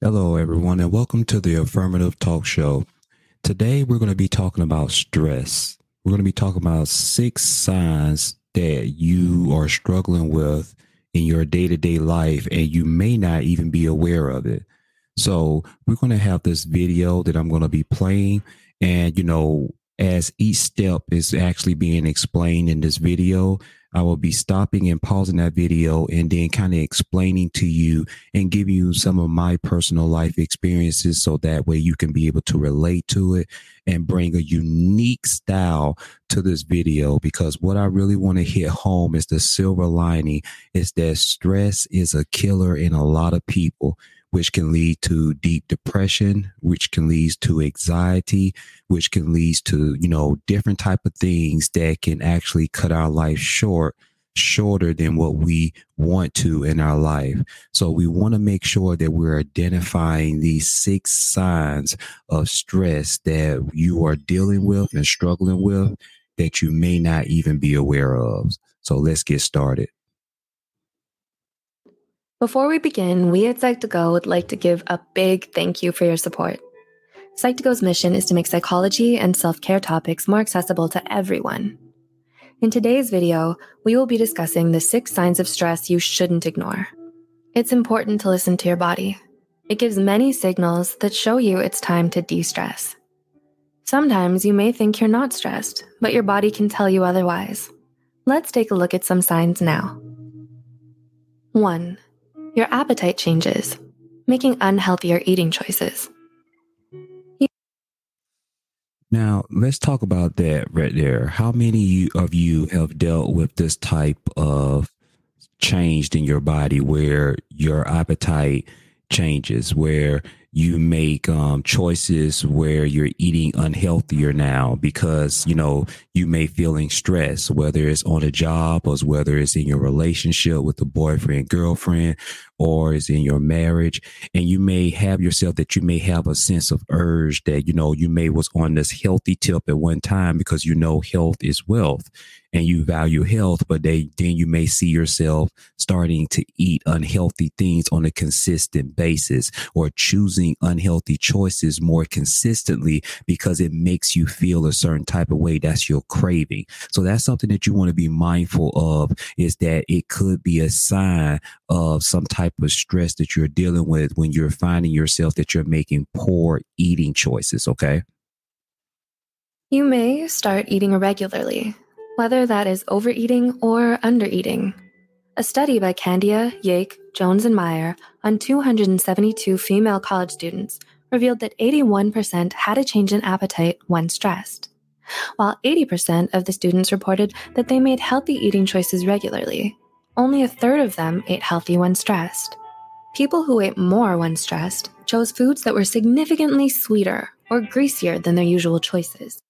Hello, everyone, and welcome to the Affirmative Talk Show. Today, we're going to be talking about stress. We're going to be talking about six signs that you are struggling with in your day to day life, and you may not even be aware of it. So, we're going to have this video that I'm going to be playing, and you know, as each step is actually being explained in this video, I will be stopping and pausing that video and then kind of explaining to you and give you some of my personal life experiences so that way you can be able to relate to it and bring a unique style to this video. Because what I really want to hit home is the silver lining is that stress is a killer in a lot of people which can lead to deep depression, which can lead to anxiety, which can lead to, you know, different type of things that can actually cut our life short shorter than what we want to in our life. So we want to make sure that we're identifying these six signs of stress that you are dealing with and struggling with that you may not even be aware of. So let's get started. Before we begin, we at Psych2Go would like to give a big thank you for your support. Psych2Go's mission is to make psychology and self care topics more accessible to everyone. In today's video, we will be discussing the six signs of stress you shouldn't ignore. It's important to listen to your body. It gives many signals that show you it's time to de stress. Sometimes you may think you're not stressed, but your body can tell you otherwise. Let's take a look at some signs now. 1 your appetite changes, making unhealthier eating choices. Now, let's talk about that right there. How many of you have dealt with this type of change in your body where your appetite changes, where you make um, choices where you're eating unhealthier now because you know you may feeling stress whether it's on a job or whether it's in your relationship with the boyfriend girlfriend or is in your marriage and you may have yourself that you may have a sense of urge that you know you may was on this healthy tip at one time because you know health is wealth and you value health, but they, then you may see yourself starting to eat unhealthy things on a consistent basis or choosing unhealthy choices more consistently because it makes you feel a certain type of way. That's your craving. So that's something that you want to be mindful of is that it could be a sign of some type of stress that you're dealing with when you're finding yourself that you're making poor eating choices. Okay. You may start eating irregularly whether that is overeating or undereating. A study by Kandiah, Yake, Jones, and Meyer on 272 female college students revealed that 81% had a change in appetite when stressed, while 80% of the students reported that they made healthy eating choices regularly. Only a third of them ate healthy when stressed. People who ate more when stressed chose foods that were significantly sweeter or greasier than their usual choices.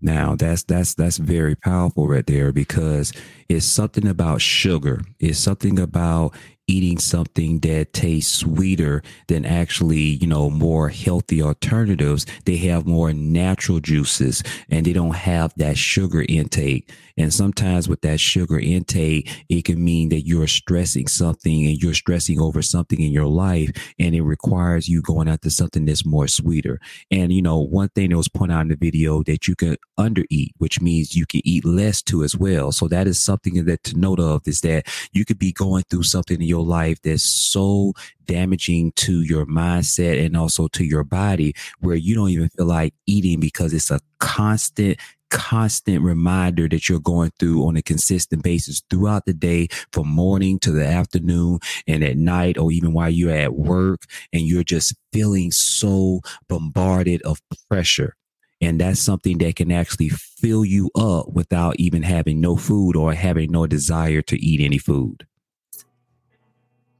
Now that's that's that's very powerful right there because it's something about sugar. It's something about eating something that tastes sweeter than actually, you know, more healthy alternatives. They have more natural juices and they don't have that sugar intake. And sometimes with that sugar intake, it can mean that you're stressing something and you're stressing over something in your life and it requires you going after something that's more sweeter. And, you know, one thing that was pointed out in the video that you can undereat, which means you can eat less too as well. So that is something that to note of is that you could be going through something in your life that's so damaging to your mindset and also to your body where you don't even feel like eating because it's a constant constant reminder that you're going through on a consistent basis throughout the day from morning to the afternoon and at night or even while you're at work and you're just feeling so bombarded of pressure and that's something that can actually fill you up without even having no food or having no desire to eat any food.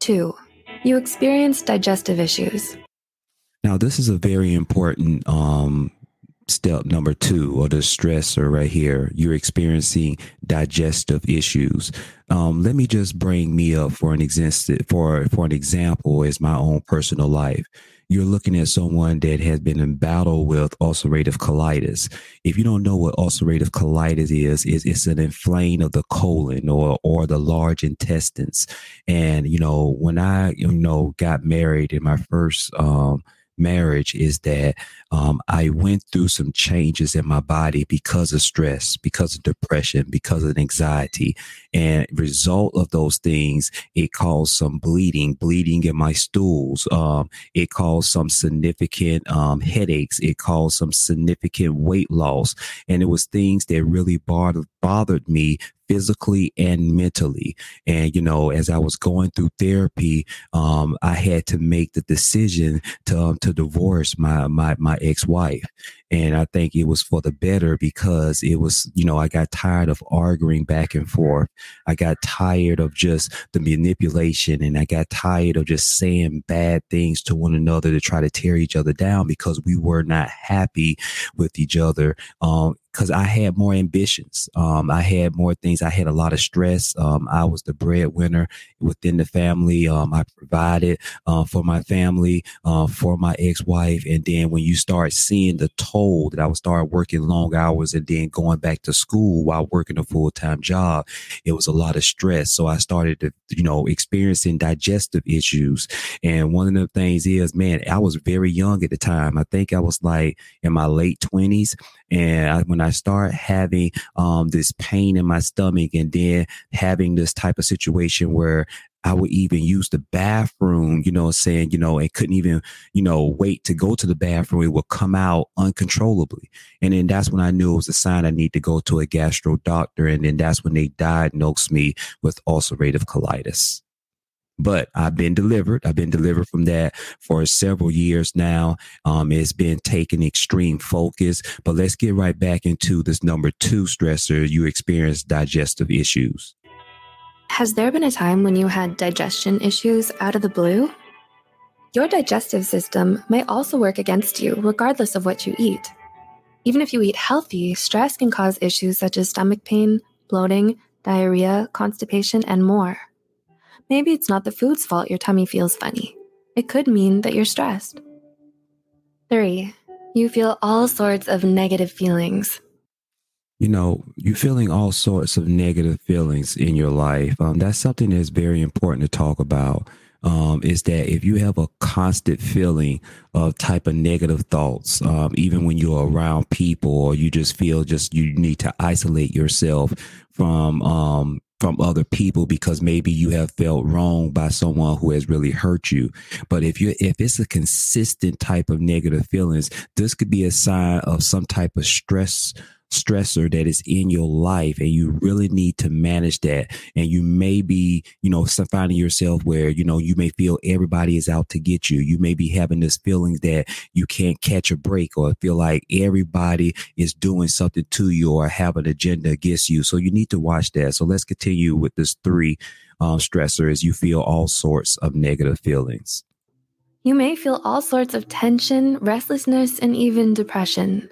Two, you experience digestive issues. Now, this is a very important um, step number two or the stressor right here. You're experiencing digestive issues. Um, let me just bring me up for an example for for an example as my own personal life you're looking at someone that has been in battle with ulcerative colitis. If you don't know what ulcerative colitis is, is it's an inflame of the colon or or the large intestines. And you know, when I you know got married in my first um, marriage is that um, I went through some changes in my body because of stress, because of depression, because of anxiety. And result of those things, it caused some bleeding, bleeding in my stools. Um, it caused some significant um, headaches. It caused some significant weight loss. And it was things that really bothered, bothered me physically and mentally. And, you know, as I was going through therapy, um, I had to make the decision to, um, to divorce my, my, my ex-wife. And I think it was for the better because it was, you know, I got tired of arguing back and forth. I got tired of just the manipulation and I got tired of just saying bad things to one another to try to tear each other down because we were not happy with each other. Um, because I had more ambitions. Um, I had more things. I had a lot of stress. Um, I was the breadwinner within the family. Um, I provided uh, for my family, uh, for my ex-wife, and then when you start seeing the toll that I would start working long hours and then going back to school while working a full time job. It was a lot of stress. So I started to, you know, experiencing digestive issues. And one of the things is, man, I was very young at the time. I think I was like in my late twenties. And I, when I start having um, this pain in my stomach and then having this type of situation where I would even use the bathroom, you know, saying, you know, and couldn't even, you know, wait to go to the bathroom. It would come out uncontrollably. And then that's when I knew it was a sign I need to go to a gastro doctor. And then that's when they diagnosed me with ulcerative colitis. But I've been delivered. I've been delivered from that for several years now. Um, it's been taking extreme focus. But let's get right back into this number two stressor. You experience digestive issues. Has there been a time when you had digestion issues out of the blue? Your digestive system may also work against you regardless of what you eat. Even if you eat healthy, stress can cause issues such as stomach pain, bloating, diarrhea, constipation, and more. Maybe it's not the food's fault your tummy feels funny. It could mean that you're stressed. 3. You feel all sorts of negative feelings you know, you're feeling all sorts of negative feelings in your life. Um, that's something that's very important to talk about. Um, is that if you have a constant feeling of type of negative thoughts, um, even when you're around people or you just feel just you need to isolate yourself from um, from other people because maybe you have felt wrong by someone who has really hurt you. But if you if it's a consistent type of negative feelings, this could be a sign of some type of stress stressor that is in your life and you really need to manage that. And you may be you know finding yourself where you know you may feel everybody is out to get you. You may be having this feeling that you can't catch a break or feel like everybody is doing something to you or have an agenda against you. So you need to watch that. So let's continue with this three um, stressors you feel all sorts of negative feelings. You may feel all sorts of tension, restlessness, and even depression.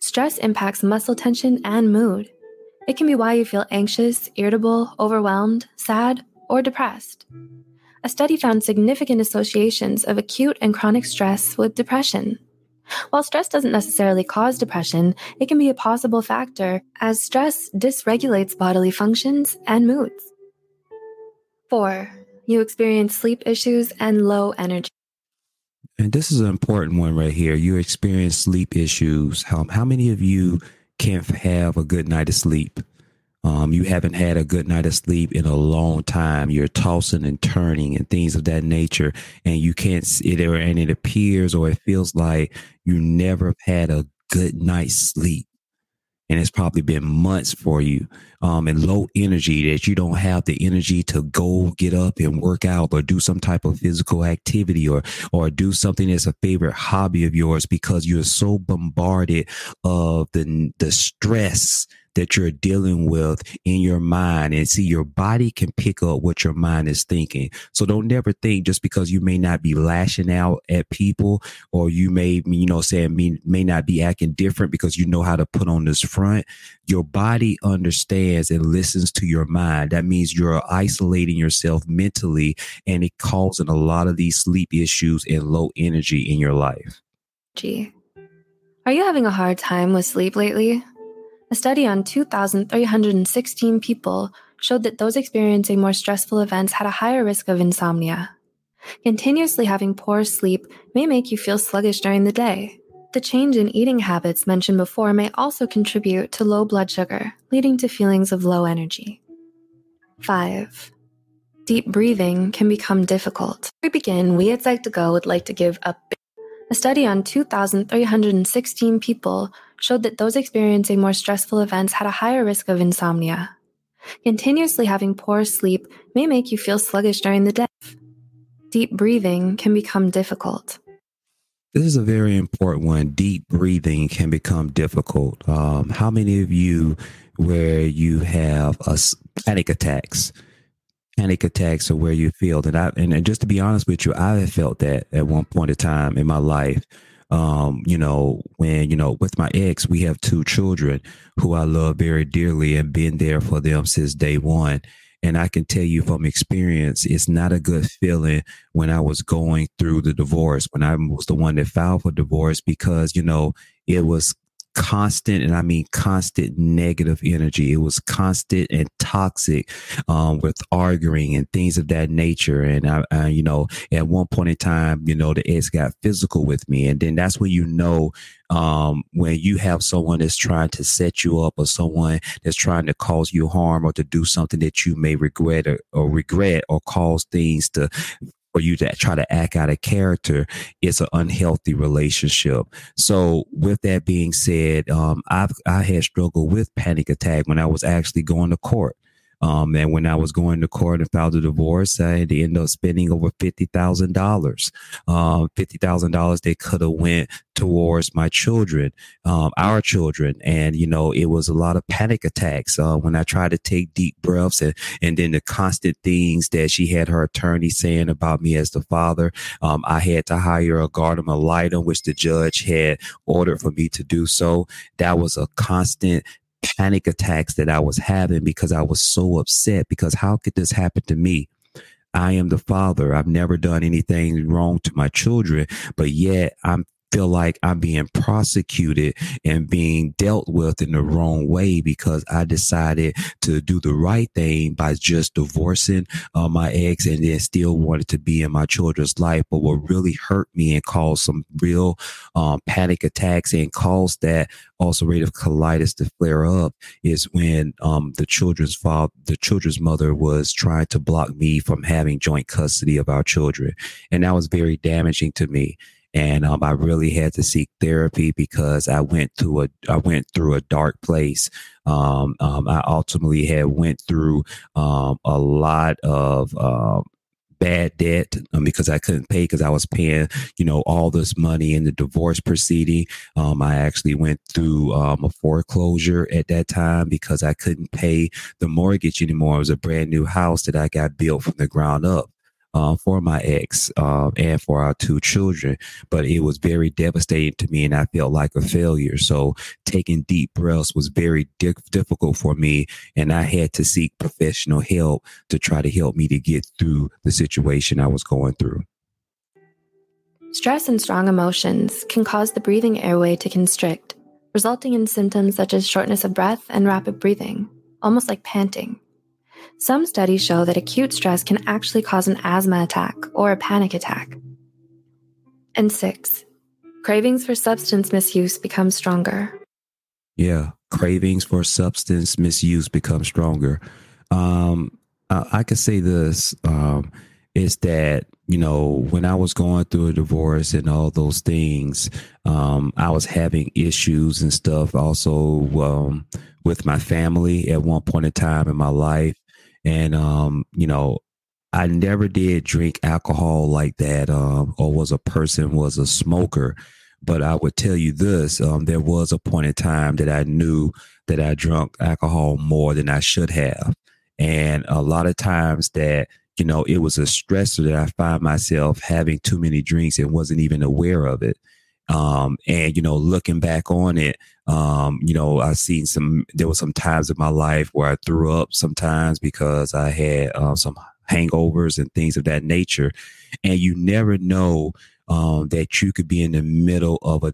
Stress impacts muscle tension and mood. It can be why you feel anxious, irritable, overwhelmed, sad, or depressed. A study found significant associations of acute and chronic stress with depression. While stress doesn't necessarily cause depression, it can be a possible factor as stress dysregulates bodily functions and moods. 4. You experience sleep issues and low energy. And this is an important one right here. You experience sleep issues. How, how many of you can't have a good night of sleep? Um, you haven't had a good night of sleep in a long time. You're tossing and turning and things of that nature, and you can't. It or and it appears or it feels like you never had a good night's sleep and it's probably been months for you um, and low energy that you don't have the energy to go get up and work out or do some type of physical activity or or do something that's a favorite hobby of yours because you're so bombarded of the the stress that you're dealing with in your mind and see your body can pick up what your mind is thinking. So don't never think just because you may not be lashing out at people or you may, you know, saying may, may not be acting different because you know how to put on this front. Your body understands and listens to your mind. That means you're isolating yourself mentally and it causing a lot of these sleep issues and low energy in your life. Gee. Are you having a hard time with sleep lately? A study on 2,316 people showed that those experiencing more stressful events had a higher risk of insomnia. Continuously having poor sleep may make you feel sluggish during the day. The change in eating habits mentioned before may also contribute to low blood sugar, leading to feelings of low energy. 5. Deep breathing can become difficult. Before we begin, we at Psych2Go would like to give a a study on 2,316 people showed that those experiencing more stressful events had a higher risk of insomnia. Continuously having poor sleep may make you feel sluggish during the day. Deep breathing can become difficult. This is a very important one. Deep breathing can become difficult. Um, how many of you, where you have a panic attacks, panic attacks or where you feel that I and, and just to be honest with you, I have felt that at one point in time in my life. Um, you know, when, you know, with my ex, we have two children who I love very dearly and been there for them since day one. And I can tell you from experience, it's not a good feeling when I was going through the divorce, when I was the one that filed for divorce, because, you know, it was constant, and I mean constant negative energy. It was constant and toxic um, with arguing and things of that nature. And I, I, you know, at one point in time, you know, the ex got physical with me, and then that's when you know um, when you have someone that's trying to set you up or someone that's trying to cause you harm or to do something that you may regret or, or regret or cause things to for you to try to act out a character, it's an unhealthy relationship. So with that being said, um, I've, I had struggled with panic attack when I was actually going to court. Um, and when I was going to court and filed a divorce, I had to end up spending over fifty thousand dollars. Um, fifty thousand dollars they could have went towards my children, um, our children, and you know it was a lot of panic attacks uh, when I tried to take deep breaths, and and then the constant things that she had her attorney saying about me as the father. Um, I had to hire a guardian ad litem, which the judge had ordered for me to do so. That was a constant panic attacks that I was having because I was so upset because how could this happen to me? I am the father. I've never done anything wrong to my children, but yet I'm feel like I'm being prosecuted and being dealt with in the wrong way because I decided to do the right thing by just divorcing uh, my ex and then still wanted to be in my children's life. But what really hurt me and caused some real um, panic attacks and caused that ulcerative colitis to flare up is when um, the children's father, the children's mother was trying to block me from having joint custody of our children. And that was very damaging to me and um, I really had to seek therapy because I went through a I went through a dark place. Um, um, I ultimately had went through um, a lot of um, bad debt um, because I couldn't pay because I was paying, you know, all this money in the divorce proceeding. Um, I actually went through um, a foreclosure at that time because I couldn't pay the mortgage anymore. It was a brand new house that I got built from the ground up uh, for my ex uh, and for our two children. But it was very devastating to me, and I felt like a failure. So taking deep breaths was very di- difficult for me, and I had to seek professional help to try to help me to get through the situation I was going through. Stress and strong emotions can cause the breathing airway to constrict, resulting in symptoms such as shortness of breath and rapid breathing, almost like panting. Some studies show that acute stress can actually cause an asthma attack or a panic attack. And six, cravings for substance misuse become stronger. Yeah, cravings for substance misuse become stronger. Um, I, I could say this um, is that you know when I was going through a divorce and all those things, um, I was having issues and stuff also um, with my family at one point in time in my life. And, um, you know, I never did drink alcohol like that, um, or was a person was a smoker. But I would tell you this: um, there was a point in time that I knew that I drunk alcohol more than I should have, and a lot of times that you know it was a stressor that I find myself having too many drinks and wasn't even aware of it. Um, and you know, looking back on it, um, you know, I've seen some. There were some times in my life where I threw up sometimes because I had uh, some hangovers and things of that nature, and you never know um, that you could be in the middle of a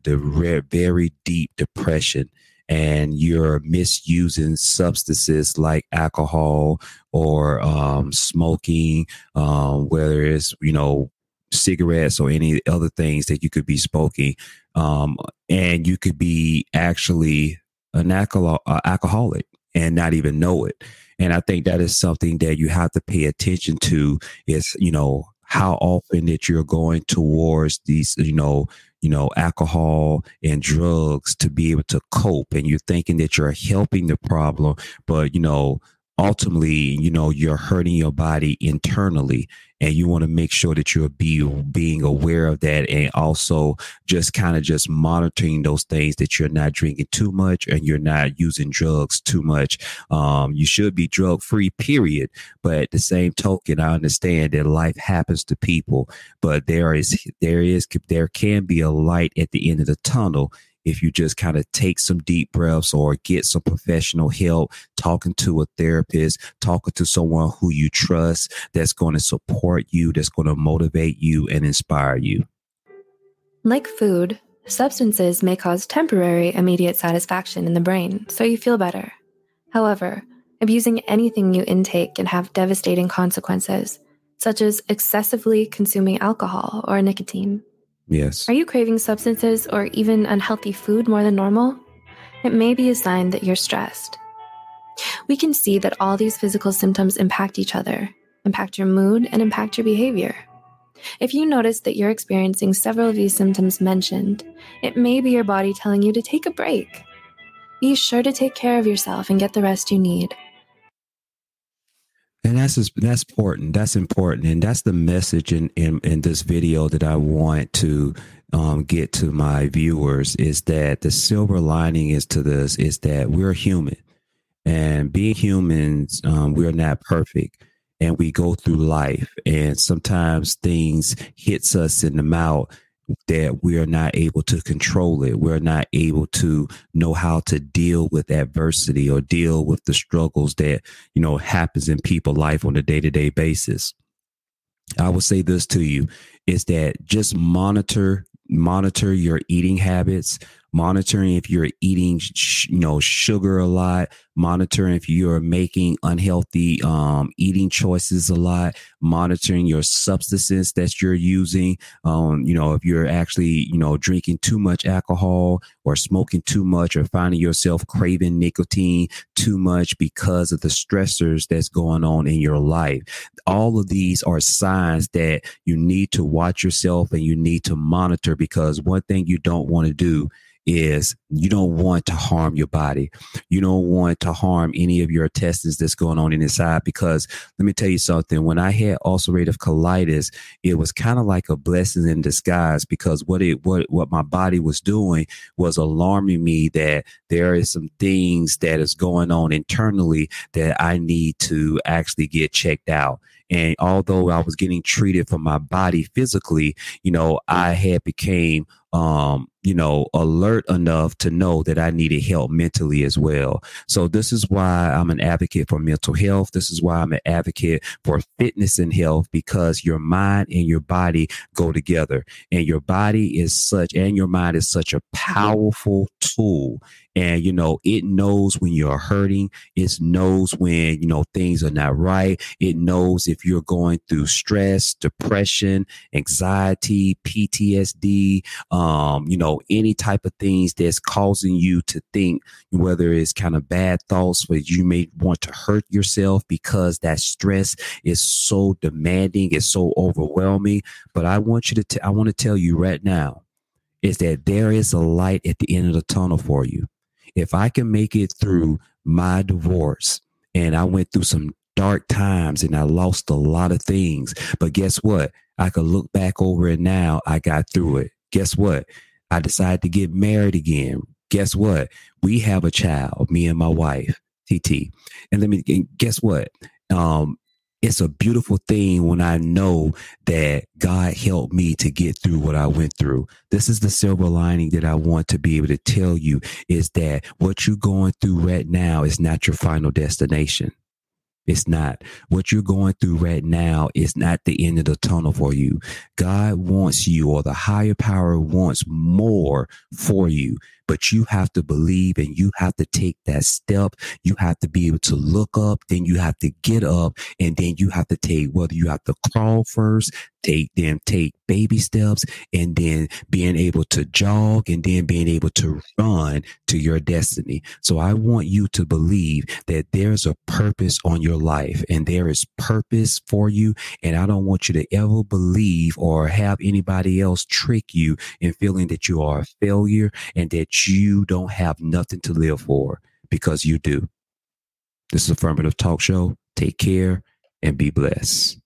very deep depression and you're misusing substances like alcohol or um, smoking, um, whether it's, you know, cigarettes or any other things that you could be smoking. Um, and you could be actually an alcohol, uh, alcoholic and not even know it. And I think that is something that you have to pay attention to is, you know, how often that you're going towards these, you know, you know, alcohol and drugs to be able to cope. And you're thinking that you're helping the problem, but you know, ultimately, you know, you're hurting your body internally and you want to make sure that you're be, being aware of that and also just kind of just monitoring those things that you're not drinking too much and you're not using drugs too much. Um, you should be drug free, period. But at the same token, I understand that life happens to people, but there is, there is, there can be a light at the end of the tunnel if you just kind of take some deep breaths or get some professional help, talking to a therapist, talking to someone who you trust that's going to support you, that's going to motivate you and inspire you. Like food, substances may cause temporary immediate satisfaction in the brain, so you feel better. However, abusing anything you intake can have devastating consequences, such as excessively consuming alcohol or nicotine. Yes. Are you craving substances or even unhealthy food more than normal? It may be a sign that you're stressed. We can see that all these physical symptoms impact each other, impact your mood, and impact your behavior. If you notice that you're experiencing several of these symptoms mentioned, it may be your body telling you to take a break. Be sure to take care of yourself and get the rest you need. That's that's important. That's important, and that's the message in in, in this video that I want to um, get to my viewers is that the silver lining is to this is that we're human, and being humans, um, we're not perfect, and we go through life, and sometimes things hits us in the mouth that we're not able to control it. We're not able to know how to deal with adversity or deal with the struggles that, you know, happens in people life on a day to day basis. I will say this to you is that just monitor, monitor your eating habits, monitoring if you're eating, you know, sugar a lot, monitoring if you're making unhealthy um, eating choices a lot, monitoring your substances that you're using. Um, you know, if you're actually, you know, drinking too much alcohol or smoking too much or finding yourself craving nicotine too much because of the stressors that's going on in your life. All of these are signs that you need to watch yourself and you need to monitor because one thing you don't want to do is you don't want to harm your body. You don't want to harm any of your intestines that's going on inside because let me tell you something. When I had ulcerative colitis, it was kind of like a blessing in disguise because what it what what my body was doing was alarming me that there is some things that is going on internally that I need to actually get checked out. And although I was getting treated for my body physically, you know, I had became um, you know, alert enough to know that I needed help mentally as well. So this is why I'm an advocate for mental health. This is why I'm an advocate for fitness and health because your mind and your body go together and your body is such and your mind is such a powerful tool and you know it knows when you're hurting it knows when you know things are not right it knows if you're going through stress depression anxiety ptsd um you know any type of things that's causing you to think whether it's kind of bad thoughts where you may want to hurt yourself because that stress is so demanding it's so overwhelming but i want you to t- I want to tell you right now is that there is a light at the end of the tunnel for you if I can make it through my divorce and I went through some dark times and I lost a lot of things, but guess what? I could look back over it now. I got through it. Guess what? I decided to get married again. Guess what? We have a child, me and my wife, TT. And let me guess what? Um, it's a beautiful thing when I know that God helped me to get through what I went through. This is the silver lining that I want to be able to tell you is that what you're going through right now is not your final destination. It's not. What you're going through right now is not the end of the tunnel for you. God wants you, or the higher power wants more for you but you have to believe and you have to take that step. You have to be able to look up, then you have to get up, and then you have to take whether you have to crawl first, take then take baby steps, and then being able to jog and then being able to run to your destiny. So I want you to believe that there's a purpose on your life and there is purpose for you. And I don't want you to ever believe or have anybody else trick you in feeling that you are a failure and you don't have nothing to live for because you do. This is Affirmative Talk Show. Take care and be blessed.